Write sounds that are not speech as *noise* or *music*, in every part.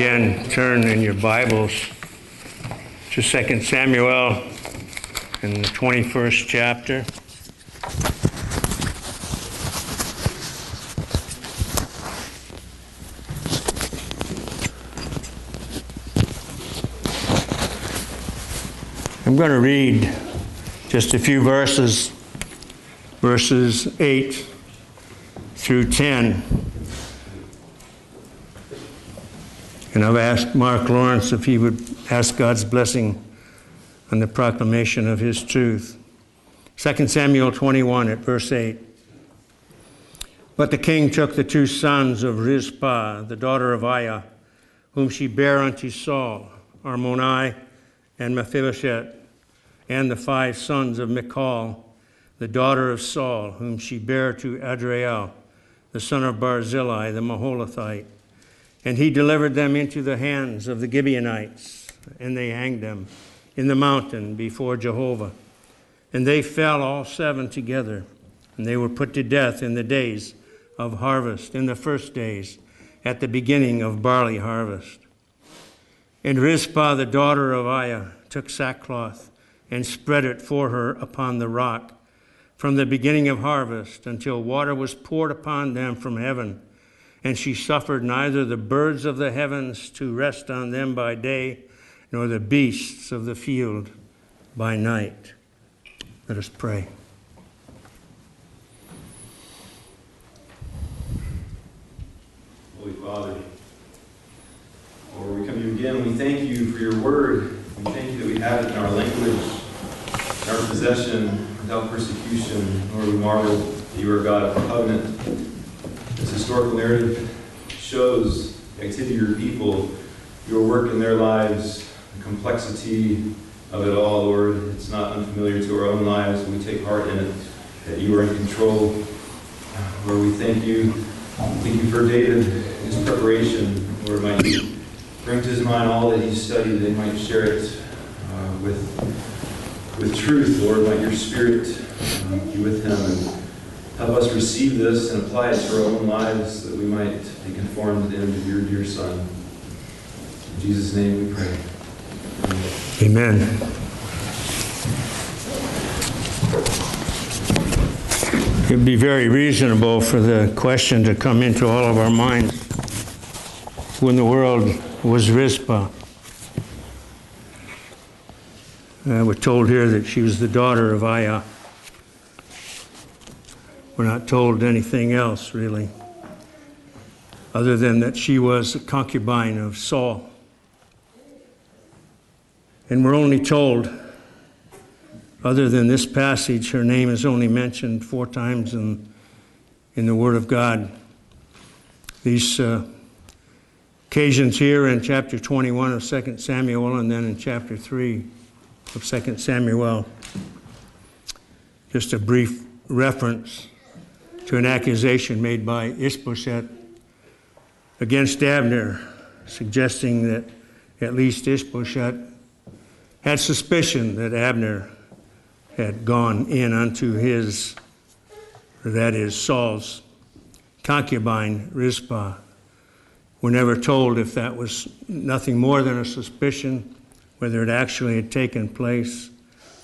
again turn in your Bibles to 2 Samuel in the 21st chapter. I'm going to read just a few verses, verses 8 through 10. And I've asked Mark Lawrence if he would ask God's blessing on the proclamation of his truth. 2 Samuel 21 at verse 8. But the king took the two sons of Rizpah, the daughter of Aiah, whom she bare unto Saul, Armoni and Mephibosheth, and the five sons of Michal, the daughter of Saul, whom she bare to Adriel, the son of Barzillai, the Meholathite. And he delivered them into the hands of the Gibeonites, and they hanged them in the mountain before Jehovah. And they fell all seven together, and they were put to death in the days of harvest, in the first days, at the beginning of barley harvest. And Rizpah, the daughter of Aiah, took sackcloth and spread it for her upon the rock from the beginning of harvest until water was poured upon them from heaven. And she suffered neither the birds of the heavens to rest on them by day, nor the beasts of the field by night. Let us pray. Holy Father, Lord, we come to you again. We thank you for your word. We thank you that we have it in our language, in our possession, without persecution. Lord, we marvel that you are God of covenant. This historical narrative shows the activity of your people, your work in their lives, the complexity of it all, Lord. It's not unfamiliar to our own lives. We take heart in it, that you are in control. Lord, we thank you. Thank you for David, his preparation. Lord, might bring to his mind all that he studied, he might share it uh, with, with truth. Lord, might your spirit uh, be with him and help us receive this and apply it to our own lives, that we might be conformed to the image of your dear Son. In Jesus' name we pray. Amen. Amen. It'd be very reasonable for the question to come into all of our minds when the world was Rizpah. Uh, we're told here that she was the daughter of Aiah. We're not told anything else, really, other than that she was a concubine of Saul. And we're only told, other than this passage, her name is only mentioned four times in, in the Word of God. These uh, occasions here in chapter 21 of 2 Samuel and then in chapter 3 of 2 Samuel. Just a brief reference to an accusation made by Ishbosheth against Abner, suggesting that at least Ishbosheth had suspicion that Abner had gone in unto his, that is, Saul's concubine, Rizpah. We're never told if that was nothing more than a suspicion, whether it actually had taken place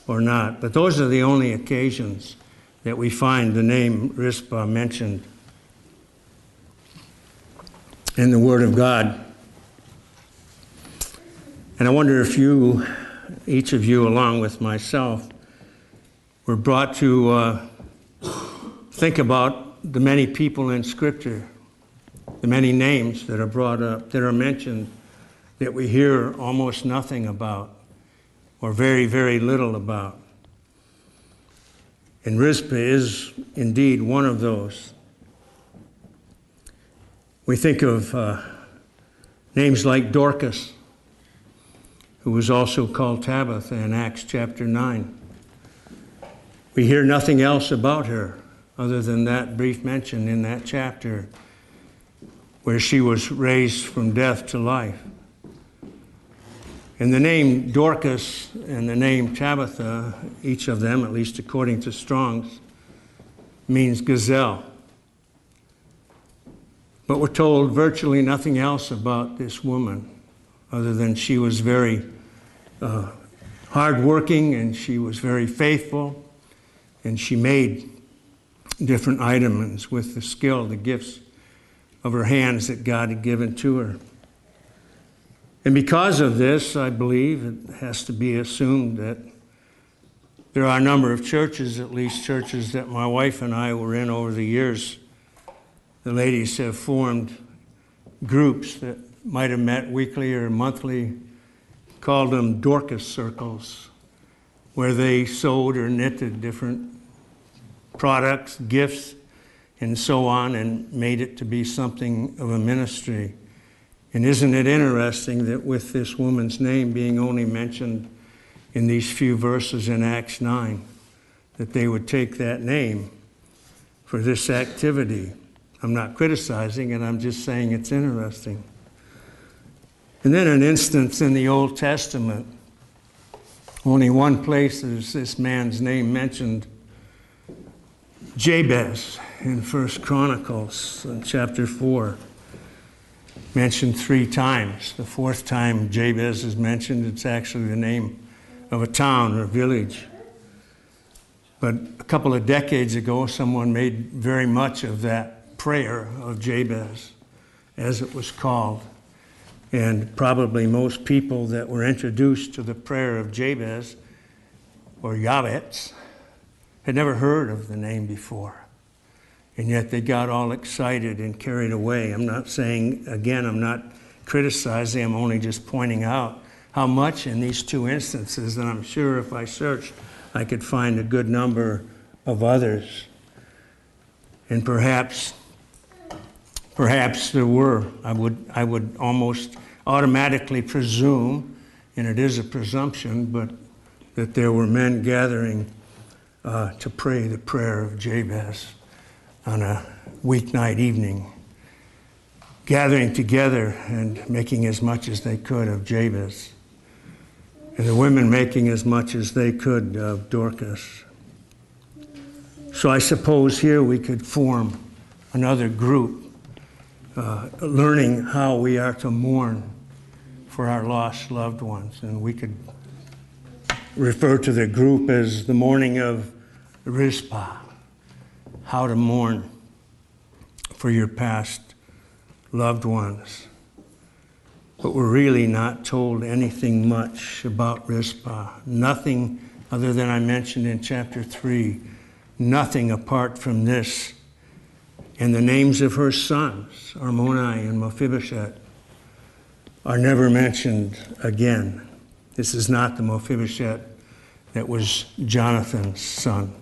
or not. But those are the only occasions that we find the name Rizpah mentioned in the Word of God. And I wonder if you, each of you, along with myself, were brought to uh, think about the many people in Scripture, the many names that are brought up, that are mentioned, that we hear almost nothing about, or very, very little about. And Rizpah is indeed one of those. We think of uh, names like Dorcas, who was also called Tabitha in Acts chapter 9. We hear nothing else about her other than that brief mention in that chapter where she was raised from death to life. And the name Dorcas and the name Tabitha, each of them, at least according to Strong's, means gazelle. But we're told virtually nothing else about this woman other than she was very uh, hardworking and she was very faithful and she made different items with the skill, the gifts of her hands that God had given to her. And because of this, I believe it has to be assumed that there are a number of churches, at least churches that my wife and I were in over the years. The ladies have formed groups that might have met weekly or monthly, called them Dorcas circles, where they sewed or knitted different products, gifts, and so on, and made it to be something of a ministry. And isn't it interesting that with this woman's name being only mentioned in these few verses in Acts 9 that they would take that name for this activity. I'm not criticizing it, I'm just saying it's interesting. And then an instance in the Old Testament, only one place is this man's name mentioned Jabez in First Chronicles in chapter 4 mentioned three times. The fourth time Jabez is mentioned, it's actually the name of a town or village. But a couple of decades ago, someone made very much of that prayer of Jabez, as it was called. And probably most people that were introduced to the prayer of Jabez or Yabetz had never heard of the name before. And yet they got all excited and carried away. I'm not saying, again, I'm not criticizing, I'm only just pointing out how much in these two instances, and I'm sure if I searched, I could find a good number of others. And perhaps, perhaps there were. I would, I would almost automatically presume, and it is a presumption, but that there were men gathering uh, to pray the prayer of Jabez on a weeknight evening, gathering together and making as much as they could of Jabez and the women making as much as they could of Dorcas. So I suppose here we could form another group, uh, learning how we are to mourn for our lost loved ones. And we could refer to the group as the mourning of Rizpah, how to mourn for your past loved ones. But we're really not told anything much about Rizpah. Nothing other than I mentioned in chapter 3. Nothing apart from this. And the names of her sons, Armoni and Mephibosheth, are never mentioned again. This is not the Mephibosheth that was Jonathan's son.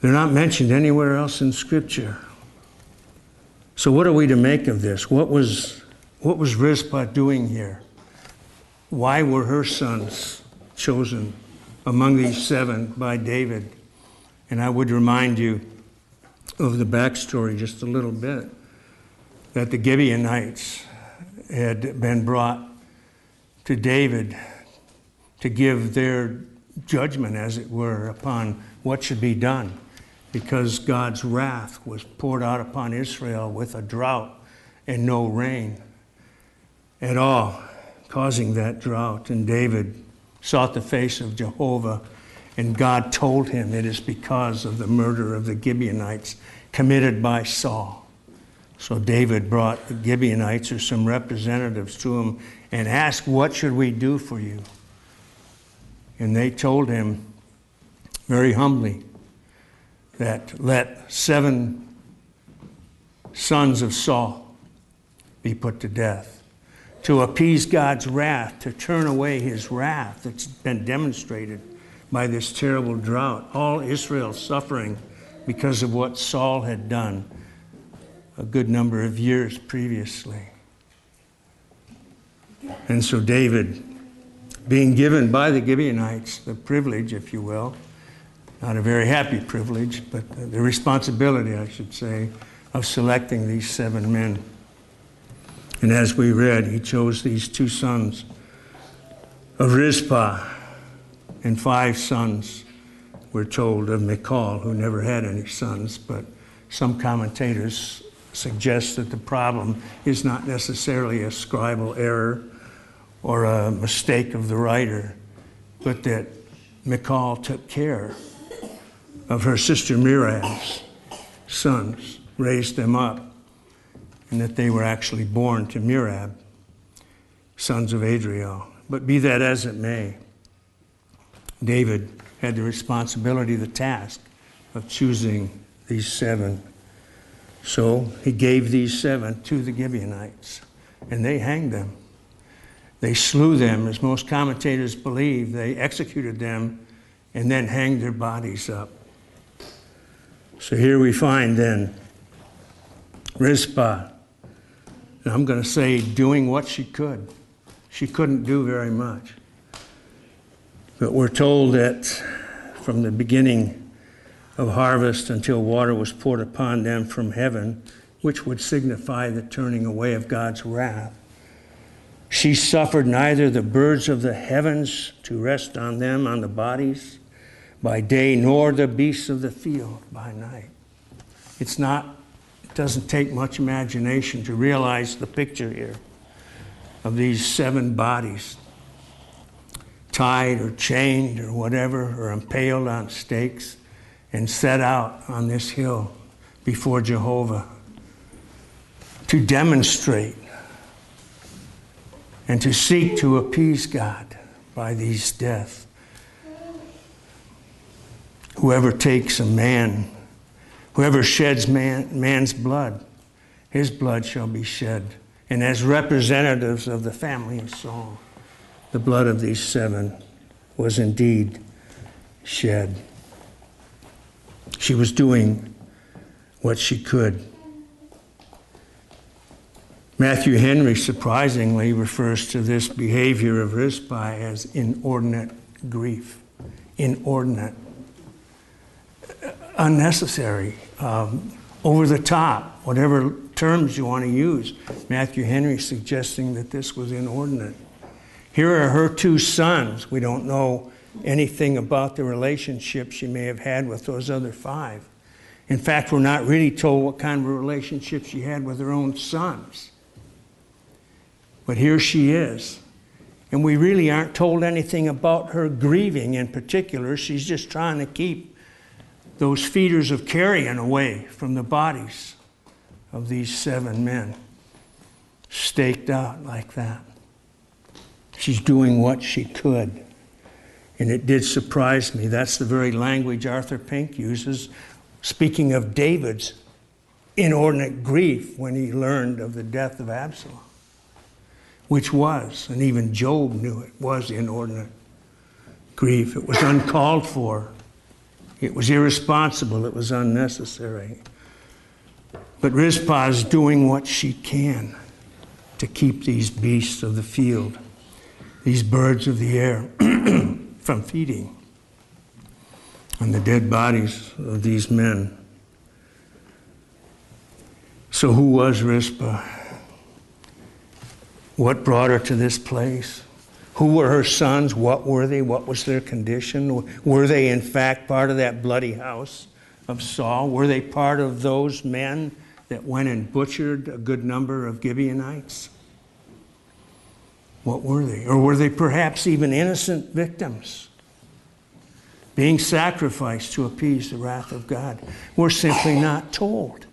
They're not mentioned anywhere else in Scripture. So, what are we to make of this? What was what was Rizpah doing here? Why were her sons chosen among these seven by David? And I would remind you of the backstory just a little bit that the Gibeonites had been brought to David to give their judgment, as it were, upon what should be done because God's wrath was poured out upon Israel with a drought and no rain at all, causing that drought. And David sought the face of Jehovah, and God told him it is because of the murder of the Gibeonites committed by Saul. So David brought the Gibeonites or some representatives to him and asked, What should we do for you? And they told him very humbly that let seven sons of Saul be put to death to appease God's wrath, to turn away his wrath that's been demonstrated by this terrible drought. All Israel suffering because of what Saul had done a good number of years previously. And so David, being given by the Gibeonites the privilege, if you will, not a very happy privilege, but the responsibility, I should say, of selecting these seven men. And as we read, he chose these two sons of Rizpah and five sons, we're told, of Michal, who never had any sons, but some commentators suggest that the problem is not necessarily a scribal error or a mistake of the writer, but that Michal took care of her sister Merab's sons, raised them up, and that they were actually born to Mirab, sons of Adriel. But be that as it may, David had the responsibility, the task of choosing these seven. So he gave these seven to the Gibeonites, and they hanged them. They slew them, as most commentators believe. They executed them and then hanged their bodies up. So here we find then Rizpah. And I'm going to say doing what she could. She couldn't do very much. But we're told that from the beginning of harvest until water was poured upon them from heaven, which would signify the turning away of God's wrath, she suffered neither the birds of the heavens to rest on them on the bodies by day, nor the beasts of the field by night. It's not, it doesn't take much imagination to realize the picture here of these seven bodies tied or chained or whatever, or impaled on stakes and set out on this hill before Jehovah to demonstrate and to seek to appease God by these deaths. Whoever takes a man, whoever sheds man, man's blood, his blood shall be shed. And as representatives of the family of Saul, the blood of these seven was indeed shed. She was doing what she could. Matthew Henry surprisingly refers to this behavior of Rizpah as inordinate grief. Inordinate. Unnecessary. Um, over the top. Whatever terms you want to use. Matthew Henry suggesting that this was inordinate. Here are her two sons. We don't know anything about the relationship she may have had with those other five. In fact, we're not really told what kind of relationship she had with her own sons. But here she is. And we really aren't told anything about her grieving in particular. She's just trying to keep those feeders of carrion away from the bodies of these seven men, staked out like that. She's doing what she could. And it did surprise me. That's the very language Arthur Pink uses, speaking of David's inordinate grief when he learned of the death of Absalom which was, and even Job knew it, was inordinate grief. It was uncalled for. It was irresponsible. It was unnecessary. But Rizpah is doing what she can to keep these beasts of the field, these birds of the air, *clears throat* from feeding on the dead bodies of these men. So, who was Rizpah? What brought her to this place? Who were her sons? What were they? What was their condition? Were they, in fact, part of that bloody house of Saul? Were they part of those men that went and butchered a good number of Gibeonites? What were they? Or were they perhaps even innocent victims being sacrificed to appease the wrath of God? We're simply not told.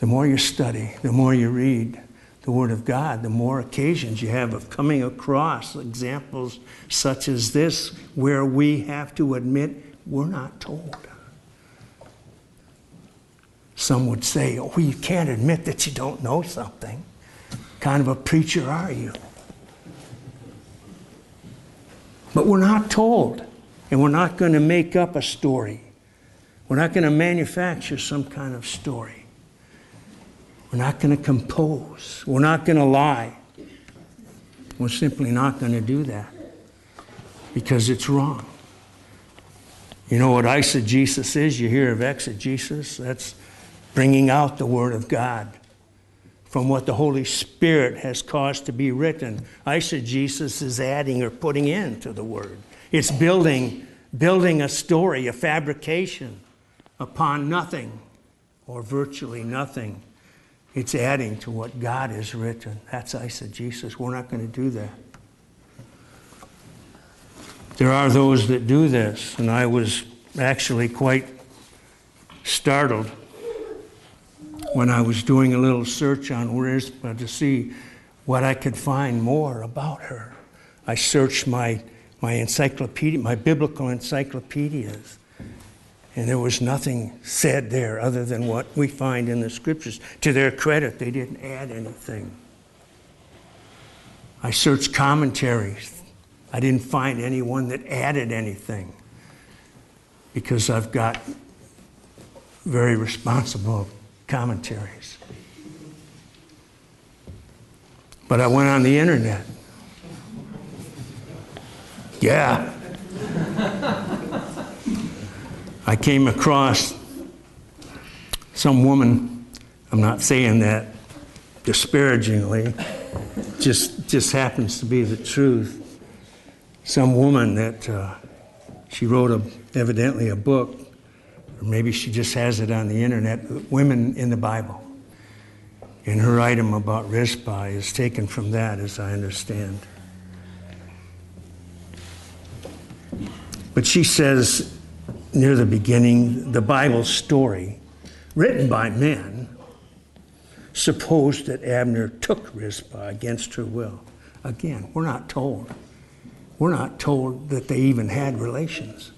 The more you study, the more you read, the Word of God, the more occasions you have of coming across examples such as this, where we have to admit we're not told. Some would say, oh, you can't admit that you don't know something. kind of a preacher are you? But we're not told, and we're not going to make up a story. We're not going to manufacture some kind of story. We're not going to compose. We're not going to lie. We're simply not going to do that because it's wrong. You know what eisegesis is? You hear of exegesis? That's bringing out the Word of God from what the Holy Spirit has caused to be written. Eisegesis is adding or putting into the Word. It's building, building a story, a fabrication upon nothing or virtually nothing, it's adding to what God has written. That's eisegesis. We're not going to do that. There are those that do this, and I was actually quite startled when I was doing a little search on Rizpah uh, to see what I could find more about her. I searched my, my encyclopedia, my biblical encyclopedias, and there was nothing said there other than what we find in the scriptures. To their credit, they didn't add anything. I searched commentaries. I didn't find anyone that added anything because I've got very responsible commentaries. But I went on the internet. Yeah. I came across some woman, I'm not saying that disparagingly, just, just happens to be the truth. Some woman that uh, she wrote a, evidently a book, or maybe she just has it on the internet, Women in the Bible. And her item about Rizpah is taken from that, as I understand. But she says near the beginning, the Bible story, written by men, supposed that Abner took Rizpah against her will. Again, we're not told. We're not told that they even had relations,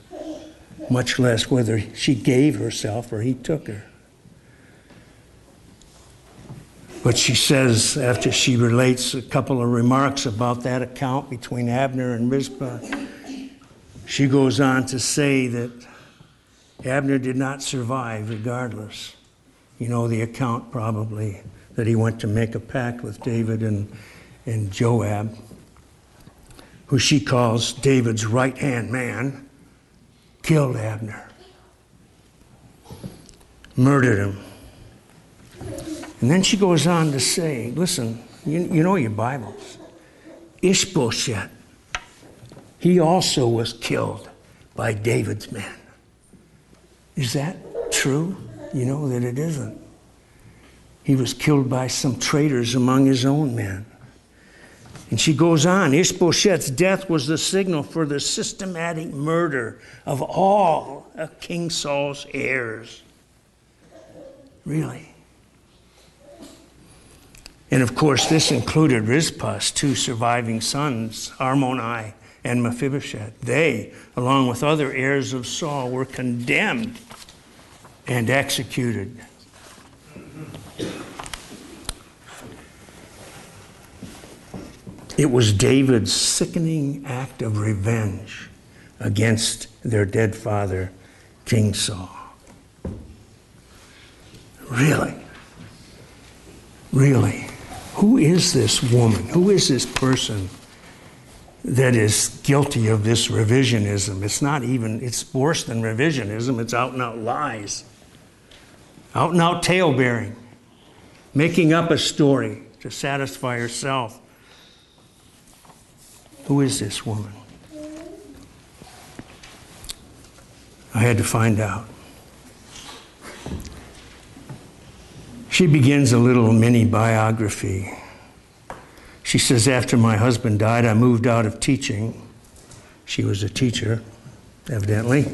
much less whether she gave herself or he took her. But she says, after she relates a couple of remarks about that account between Abner and Rizpah, she goes on to say that Abner did not survive regardless. You know the account probably that he went to make a pact with David and, and Joab, who she calls David's right hand man, killed Abner, murdered him. And then she goes on to say, listen, you, you know your Bibles. Ishbosheth, he also was killed by David's men. Is that true? You know that it isn't. He was killed by some traitors among his own men. And she goes on Ishbosheth's death was the signal for the systematic murder of all of King Saul's heirs. Really? And of course, this included Rizpah's two surviving sons, Armoni and Mephibosheth. They, along with other heirs of Saul, were condemned and executed. It was David's sickening act of revenge against their dead father, King Saul. Really? Really? Who is this woman? Who is this person that is guilty of this revisionism? It's not even, it's worse than revisionism, it's out and out lies, out and out tale bearing, making up a story to satisfy herself. Who is this woman? I had to find out. She begins a little mini biography. She says, After my husband died, I moved out of teaching. She was a teacher, evidently.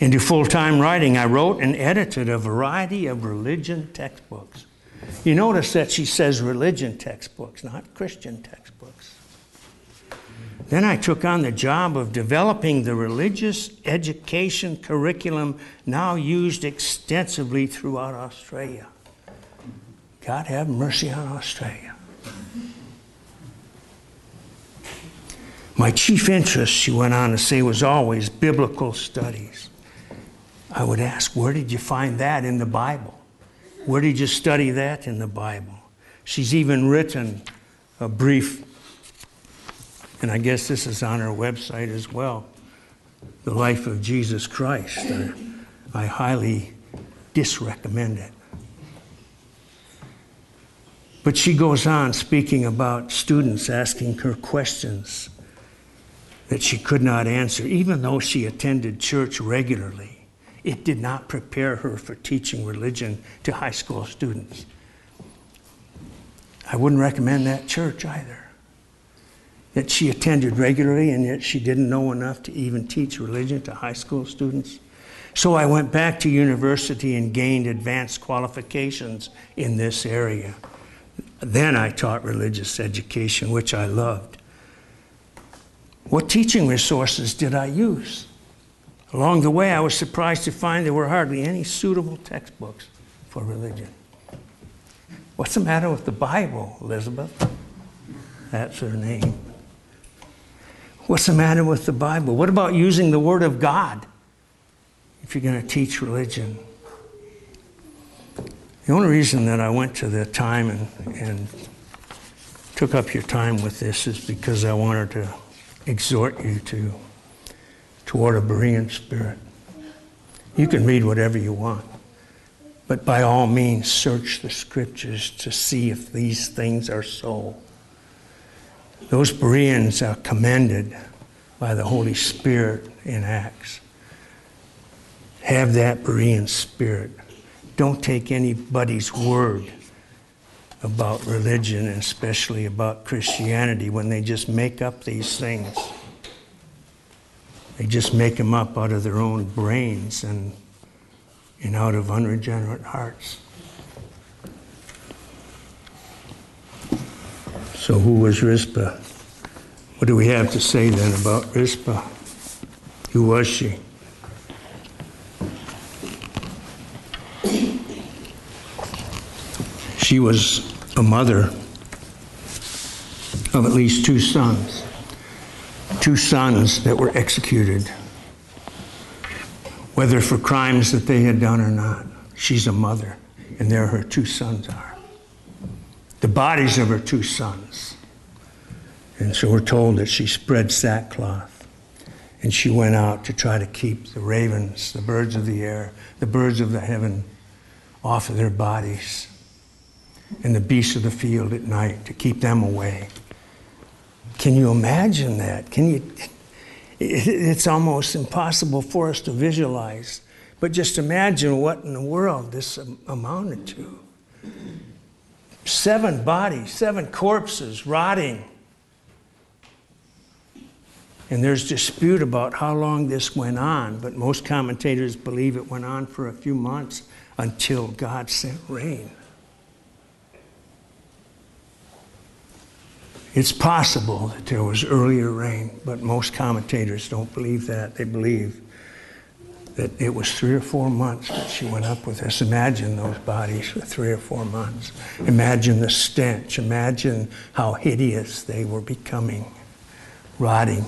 Into full time writing, I wrote and edited a variety of religion textbooks. You notice that she says religion textbooks, not Christian textbooks. Then I took on the job of developing the religious education curriculum now used extensively throughout Australia. God have mercy on Australia. My chief interest, she went on to say, was always biblical studies. I would ask, where did you find that in the Bible? Where did you study that in the Bible? She's even written a brief, and I guess this is on her website as well The Life of Jesus Christ. I, I highly disrecommend it. But she goes on speaking about students asking her questions that she could not answer, even though she attended church regularly It did not prepare her for teaching religion to high school students. I wouldn't recommend that church either. That she attended regularly and yet she didn't know enough to even teach religion to high school students. So I went back to university and gained advanced qualifications in this area. Then I taught religious education, which I loved. What teaching resources did I use? Along the way, I was surprised to find there were hardly any suitable textbooks for religion. What's the matter with the Bible, Elizabeth? That's her name. What's the matter with the Bible? What about using the Word of God if you're going to teach religion? The only reason that I went to the time and, and took up your time with this is because I wanted to exhort you to toward a Berean spirit. You can read whatever you want, but by all means, search the scriptures to see if these things are so. Those Bereans are commended by the Holy Spirit in Acts. Have that Berean spirit. Don't take anybody's word about religion, and especially about Christianity, when they just make up these things. They just make them up out of their own brains and, and out of unregenerate hearts. So, who was Rizpah? What do we have to say then about Rizpah? Who was she? She was a mother of at least two sons, two sons that were executed, whether for crimes that they had done or not. She's a mother, and there her two sons are. The bodies of her two sons. And so we're told that she spread sackcloth and she went out to try to keep the ravens, the birds of the air, the birds of the heaven off of their bodies and the beasts of the field at night to keep them away. Can you imagine that? Can you? *laughs* It's almost impossible for us to visualize. But just imagine what in the world this amounted to. Seven bodies, seven corpses rotting. And there's dispute about how long this went on, but most commentators believe it went on for a few months until God sent rain. It's possible that there was earlier rain, but most commentators don't believe that. They believe that it was three or four months that she went up with us. Imagine those bodies for three or four months. Imagine the stench. Imagine how hideous they were becoming, rotting,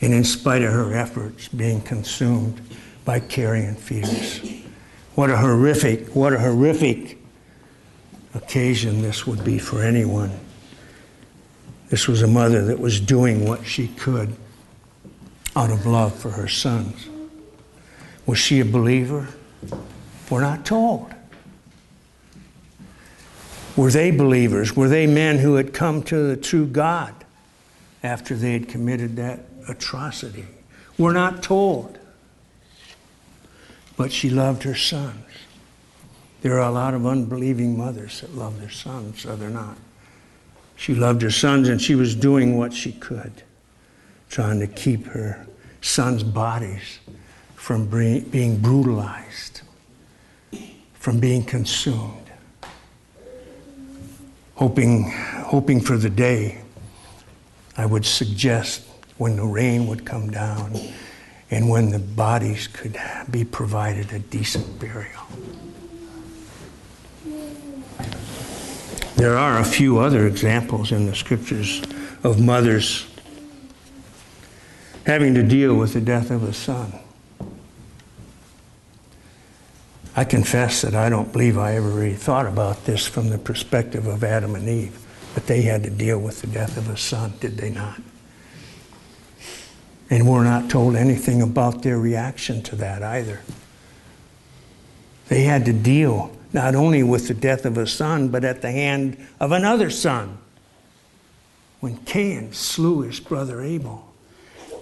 and in spite of her efforts, being consumed by carrion feeders. What a horrific, what a horrific occasion this would be for anyone this was a mother that was doing what she could out of love for her sons. Was she a believer? We're not told. Were they believers? Were they men who had come to the true God after they had committed that atrocity? We're not told. But she loved her sons. There are a lot of unbelieving mothers that love their sons, so they're not. She loved her sons and she was doing what she could, trying to keep her sons' bodies from being brutalized, from being consumed. Hoping, hoping for the day, I would suggest when the rain would come down and when the bodies could be provided a decent burial. There are a few other examples in the scriptures of mothers having to deal with the death of a son. I confess that I don't believe I ever really thought about this from the perspective of Adam and Eve, but they had to deal with the death of a son, did they not? And we're not told anything about their reaction to that either. They had to deal not only with the death of a son, but at the hand of another son. When Cain slew his brother Abel,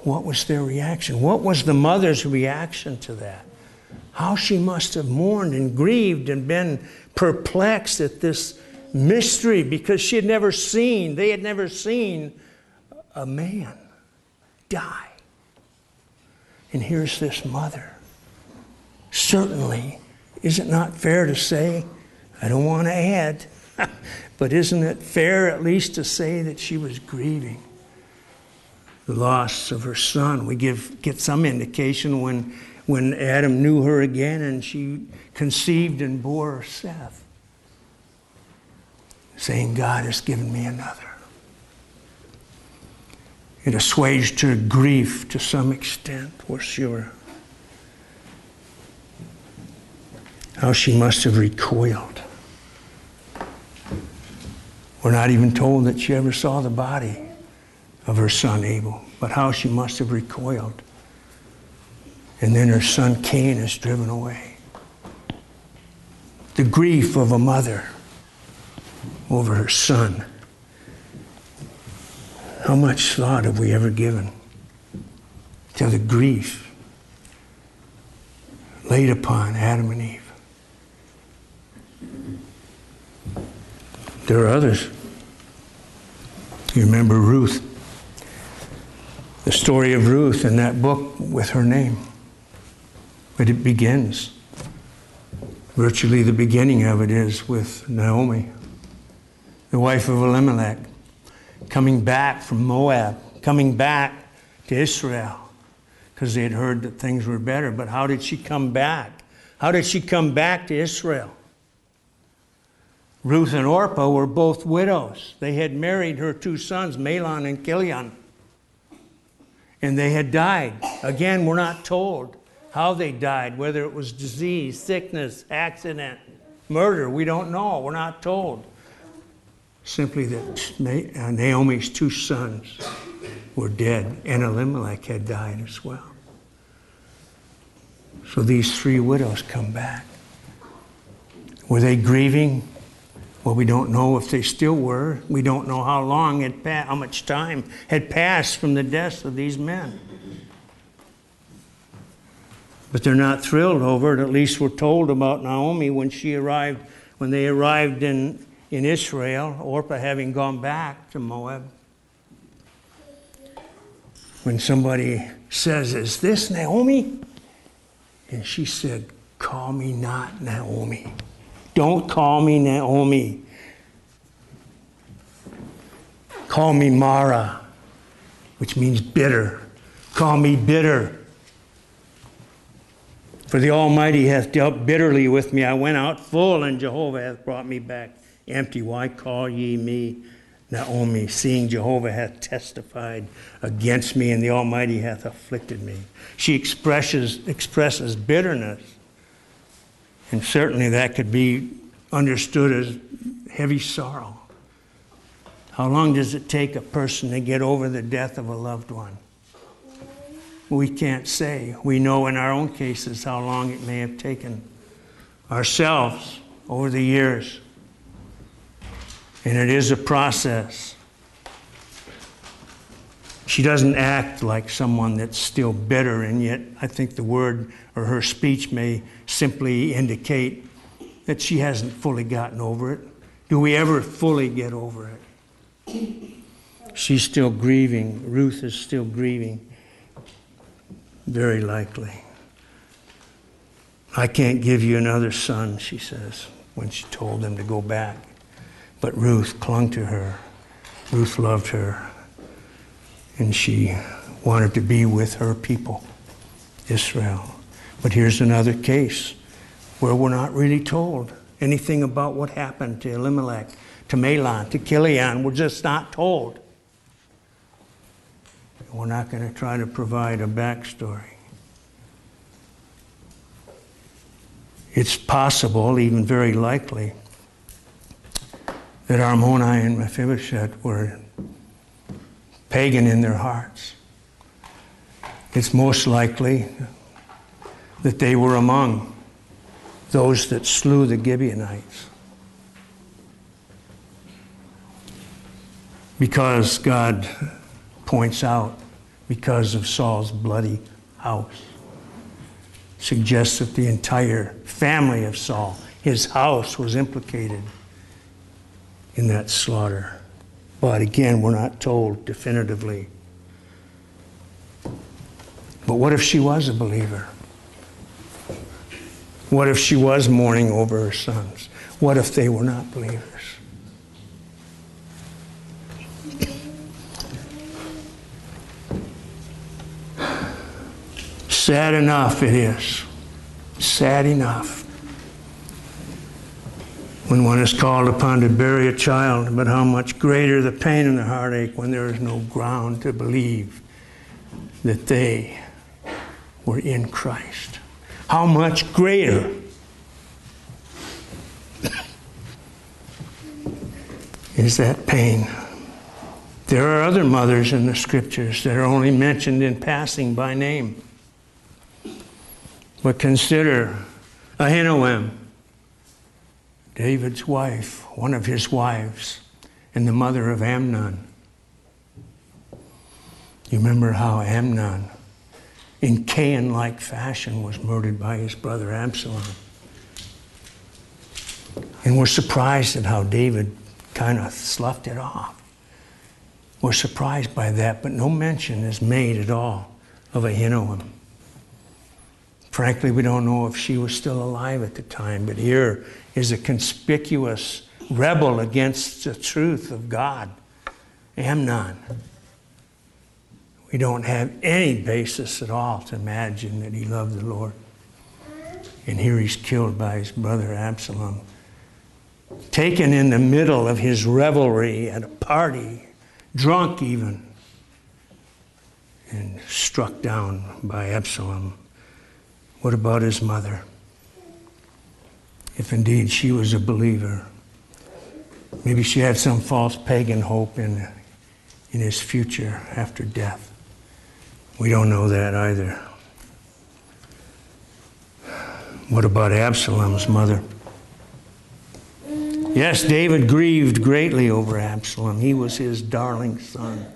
what was their reaction? What was the mother's reaction to that? How she must have mourned and grieved and been perplexed at this mystery because she had never seen, they had never seen a man die. And here's this mother. Certainly, is it not fair to say, I don't want to add, *laughs* but isn't it fair at least to say that she was grieving the loss of her son? We give, get some indication when, when Adam knew her again and she conceived and bore Seth, saying, God has given me another. It assuaged her grief to some extent, we're sure. How she must have recoiled. We're not even told that she ever saw the body of her son Abel, but how she must have recoiled. And then her son Cain is driven away. The grief of a mother over her son. How much thought have we ever given to the grief laid upon Adam and Eve? There are others. You remember Ruth, the story of Ruth in that book with her name. But it begins. Virtually the beginning of it is with Naomi, the wife of Elimelech, coming back from Moab, coming back to Israel because they had heard that things were better. But how did she come back? How did she come back to Israel? Ruth and Orpah were both widows. They had married her two sons, Mahlon and Chilion. And they had died. Again, we're not told how they died, whether it was disease, sickness, accident, murder. We don't know. We're not told. Simply that uh, Naomi's two sons were dead, and Elimelech had died as well. So these three widows come back. Were they grieving? Well, we don't know if they still were. We don't know how long had passed, how much time had passed from the deaths of these men. But they're not thrilled over it. At least we're told about Naomi when she arrived, when they arrived in, in Israel, Orpah having gone back to Moab. When somebody says, Is this Naomi? And she said, Call me not Naomi. Don't call me Naomi. Call me Mara, which means bitter. Call me bitter. For the Almighty hath dealt bitterly with me. I went out full, and Jehovah hath brought me back empty. Why call ye me Naomi, seeing Jehovah hath testified against me, and the Almighty hath afflicted me? She expresses, expresses bitterness and certainly that could be understood as heavy sorrow. How long does it take a person to get over the death of a loved one? We can't say. We know in our own cases how long it may have taken ourselves over the years. And it is a process. She doesn't act like someone that's still bitter, and yet I think the word or her speech may simply indicate that she hasn't fully gotten over it. Do we ever fully get over it? She's still grieving. Ruth is still grieving. Very likely. I can't give you another son, she says, when she told them to go back. But Ruth clung to her. Ruth loved her and she wanted to be with her people, Israel. But here's another case where we're not really told anything about what happened to Elimelech, to Mahlon, to Chilion. We're just not told. We're not going to try to provide a backstory. It's possible, even very likely, that Armoni and Mephibosheth were pagan in their hearts. It's most likely that they were among those that slew the Gibeonites. Because God points out, because of Saul's bloody house. suggests that the entire family of Saul, his house, was implicated in that slaughter. But again, we're not told definitively. But what if she was a believer? What if she was mourning over her sons? What if they were not believers? Sad enough it is. Sad enough when one is called upon to bury a child, but how much greater the pain and the heartache when there is no ground to believe that they were in Christ. How much greater is that pain? There are other mothers in the scriptures that are only mentioned in passing by name. But consider Ahinoam, David's wife, one of his wives, and the mother of Amnon. You remember how Amnon, in Cain like fashion, was murdered by his brother Absalom. And we're surprised at how David kind of sloughed it off. We're surprised by that, but no mention is made at all of Ahinoam. Frankly, we don't know if she was still alive at the time, but here is a conspicuous rebel against the truth of God, Amnon. We don't have any basis at all to imagine that he loved the Lord. And here he's killed by his brother Absalom. Taken in the middle of his revelry at a party, drunk even, and struck down by Absalom. What about his mother? If indeed she was a believer, maybe she had some false pagan hope in, in his future after death. We don't know that either. What about Absalom's mother? Yes, David grieved greatly over Absalom. He was his darling son,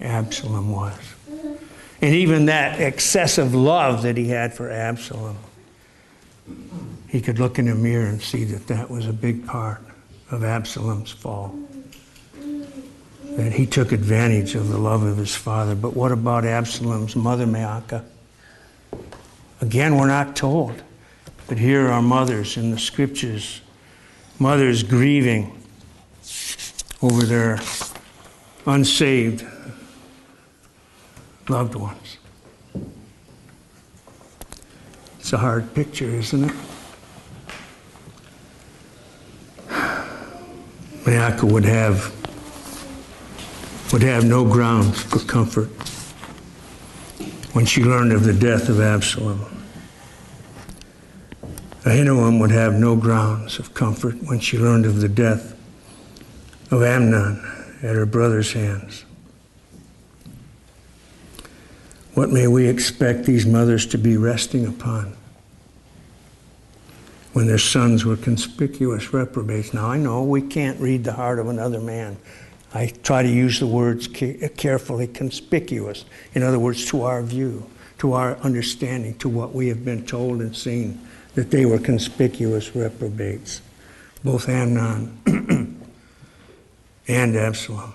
Absalom was. And even that excessive love that he had for Absalom, he could look in a mirror and see that that was a big part of Absalom's fall. That he took advantage of the love of his father. But what about Absalom's mother, Maacah? Again, we're not told. But here are mothers in the scriptures, mothers grieving over their unsaved loved ones. It's a hard picture, isn't it? Maacah would have would have no grounds for comfort when she learned of the death of Absalom. Ahinoam would have no grounds of comfort when she learned of the death of Amnon at her brother's hands. What may we expect these mothers to be resting upon when their sons were conspicuous reprobates? Now, I know we can't read the heart of another man. I try to use the words carefully conspicuous. In other words, to our view, to our understanding, to what we have been told and seen, that they were conspicuous reprobates, both Amnon *clears throat* and Absalom.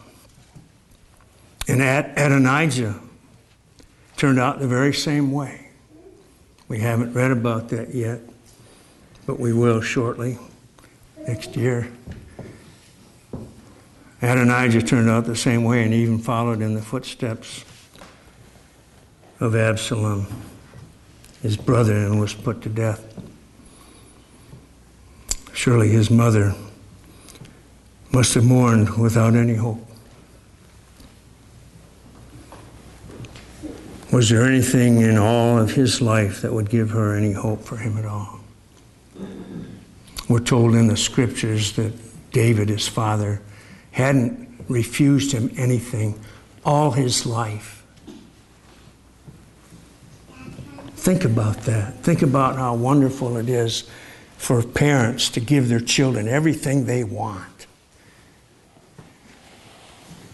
And at Adonijah turned out the very same way. We haven't read about that yet, but we will shortly, next year. Adonijah turned out the same way and even followed in the footsteps of Absalom, his brother, and was put to death. Surely his mother must have mourned without any hope. Was there anything in all of his life that would give her any hope for him at all? We're told in the scriptures that David, his father, hadn't refused him anything all his life. Think about that. Think about how wonderful it is for parents to give their children everything they want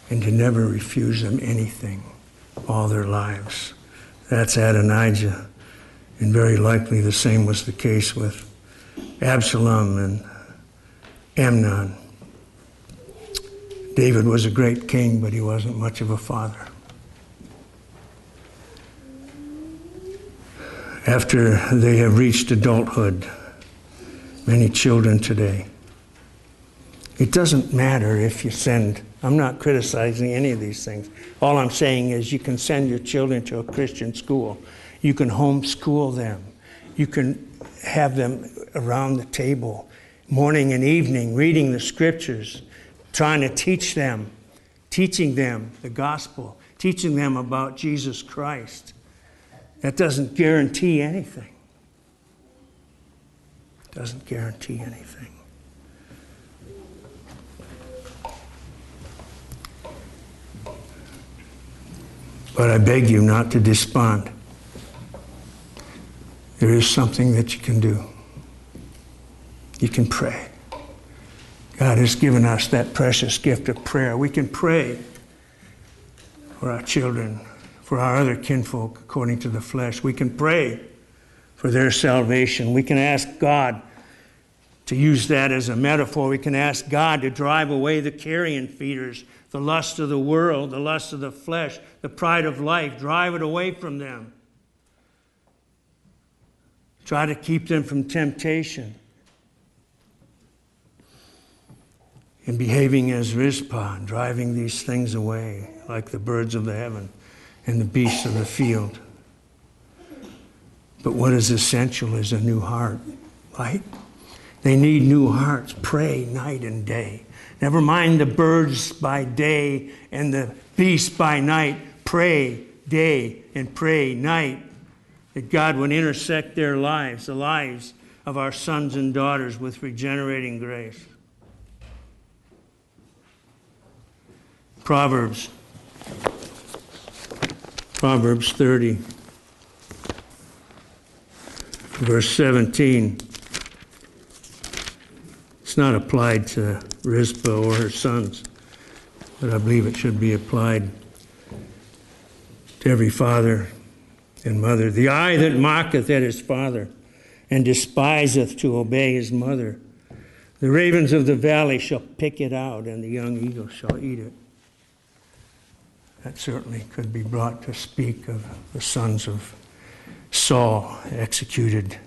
and to never refuse them anything all their lives. That's Adonijah. And very likely the same was the case with Absalom and Amnon. David was a great king, but he wasn't much of a father. After they have reached adulthood, many children today, it doesn't matter if you send, I'm not criticizing any of these things. All I'm saying is you can send your children to a Christian school, you can homeschool them, you can have them around the table morning and evening reading the scriptures, trying to teach them, teaching them the gospel, teaching them about Jesus Christ. That doesn't guarantee anything. Doesn't guarantee anything. But I beg you not to despond. There is something that you can do. You can pray. God has given us that precious gift of prayer. We can pray for our children, for our other kinfolk according to the flesh. We can pray for their salvation. We can ask God to use that as a metaphor. We can ask God to drive away the carrion feeders, the lust of the world, the lust of the flesh, the pride of life. Drive it away from them. Try to keep them from temptation. And behaving as Rizpah, driving these things away like the birds of the heaven and the beasts of the field. But what is essential is a new heart, right? They need new hearts. Pray night and day. Never mind the birds by day and the beasts by night. Pray day and pray night that God would intersect their lives, the lives of our sons and daughters, with regenerating grace. Proverbs. Proverbs 30, verse 17. Not applied to Rizpah or her sons, but I believe it should be applied to every father and mother. The eye that mocketh at his father and despiseth to obey his mother. The ravens of the valley shall pick it out, and the young eagle shall eat it. That certainly could be brought to speak of the sons of Saul executed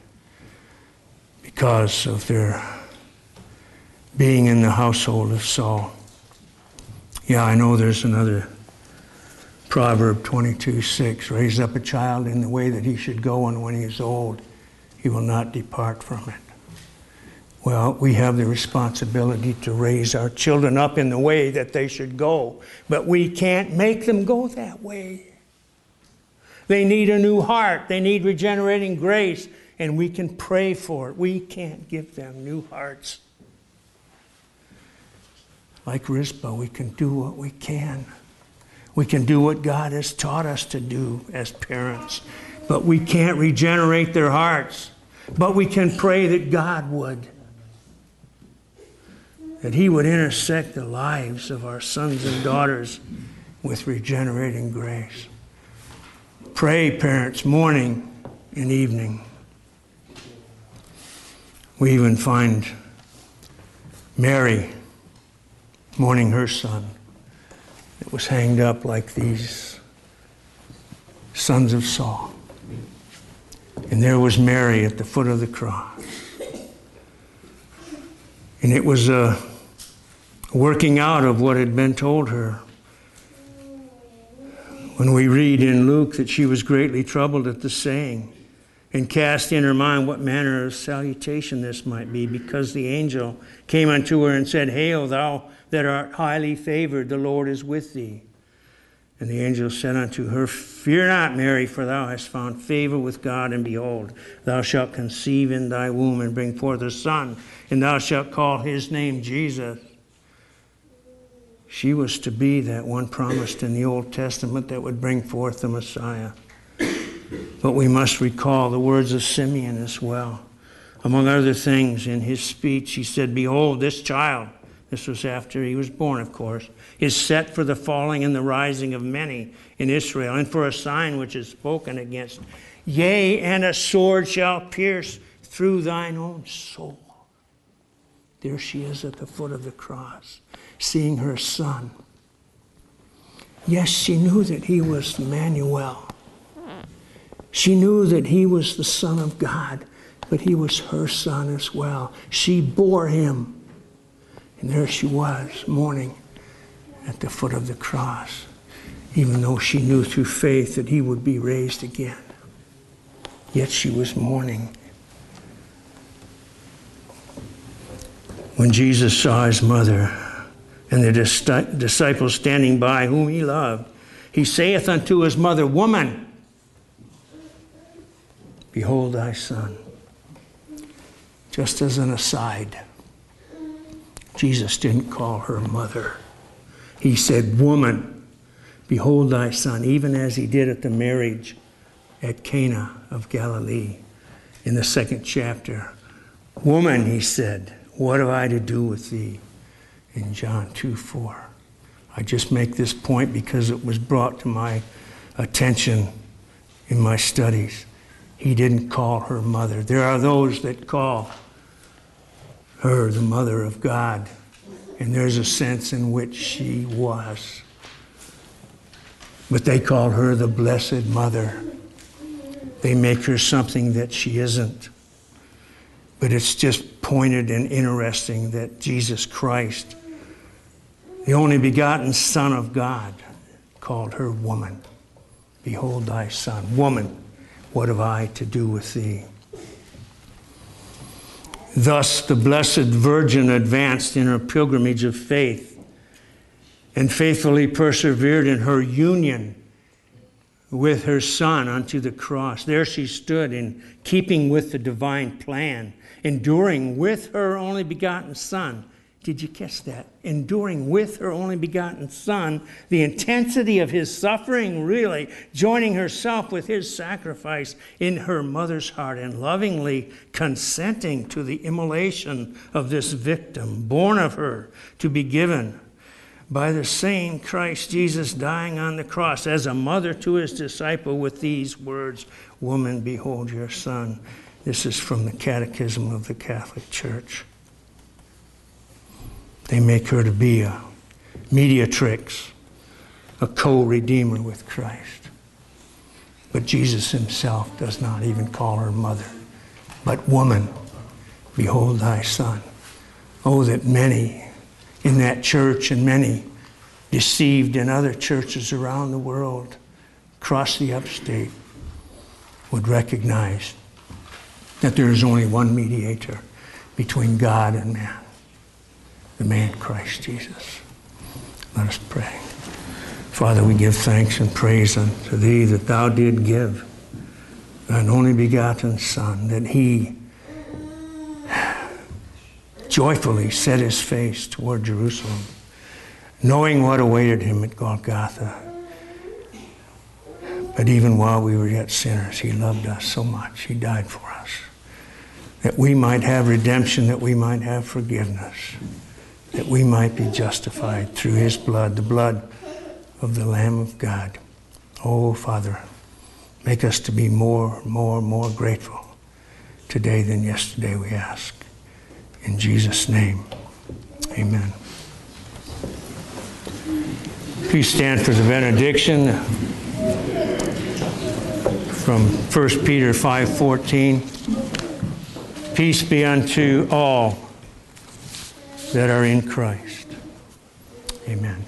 because of their being in the household of Saul. Yeah, I know there's another Proverb 22 6 Raise up a child in the way that he should go, and when he is old, he will not depart from it. Well, we have the responsibility to raise our children up in the way that they should go, but we can't make them go that way. They need a new heart, they need regenerating grace, and we can pray for it. We can't give them new hearts. Like Rizpah, we can do what we can. We can do what God has taught us to do as parents, but we can't regenerate their hearts. But we can pray that God would that He would intersect the lives of our sons and daughters with regenerating grace. Pray, parents, morning and evening. We even find Mary mourning her son that was hanged up like these sons of Saul. And there was Mary at the foot of the cross. And it was a working out of what had been told her. When we read in Luke that she was greatly troubled at the saying and cast in her mind what manner of salutation this might be, because the angel came unto her and said, Hail, thou that art highly favored, the Lord is with thee. And the angel said unto her, Fear not, Mary, for thou hast found favor with God, and behold, thou shalt conceive in thy womb and bring forth a son, and thou shalt call his name Jesus. She was to be that one promised in the Old Testament that would bring forth the Messiah. But we must recall the words of Simeon as well. Among other things, in his speech, he said, Behold, this child, this was after he was born, of course, is set for the falling and the rising of many in Israel, and for a sign which is spoken against. Yea, and a sword shall pierce through thine own soul. There she is at the foot of the cross, seeing her son. Yes, she knew that he was Emmanuel. She knew that he was the Son of God, but he was her son as well. She bore him. And there she was, mourning at the foot of the cross, even though she knew through faith that he would be raised again. Yet she was mourning. When Jesus saw his mother and the dis- disciples standing by whom he loved, he saith unto his mother, Woman, behold thy son. Just as an aside, Jesus didn't call her mother. He said, Woman, behold thy son, even as he did at the marriage at Cana of Galilee in the second chapter. Woman, he said, what have I to do with thee? In John 2 4. I just make this point because it was brought to my attention in my studies. He didn't call her mother. There are those that call her the mother of God, and there's a sense in which she was. But they call her the Blessed Mother. They make her something that she isn't. But it's just pointed and interesting that Jesus Christ, the only begotten Son of God, called her woman. Behold thy son. Woman, what have I to do with thee? Thus, the Blessed Virgin advanced in her pilgrimage of faith and faithfully persevered in her union with her Son unto the cross. There she stood in keeping with the divine plan, enduring with her only begotten Son. Did you catch that? Enduring with her only begotten Son, the intensity of his suffering, really, joining herself with his sacrifice in her mother's heart and lovingly consenting to the immolation of this victim, born of her, to be given by the same Christ Jesus dying on the cross as a mother to his disciple with these words Woman, behold your son. This is from the Catechism of the Catholic Church. They make her to be a mediatrix, a co redeemer with Christ. But Jesus himself does not even call her mother, but woman, behold thy son. Oh, that many in that church and many deceived in other churches around the world, across the upstate, would recognize that there is only one mediator between God and man, the man Christ Jesus. Let us pray. Father, we give thanks and praise unto thee that thou did give thine only begotten Son, that he joyfully set his face toward Jerusalem, knowing what awaited him at Golgotha. But even while we were yet sinners, he loved us so much, he died for us, that we might have redemption, that we might have forgiveness, that we might be justified through his blood, the blood of the Lamb of God. Oh, Father, make us to be more, more, more grateful today than yesterday, we ask. In Jesus' name, amen. Please stand for the benediction from 1 Peter 5:14. Peace be unto all that are in Christ. Amen.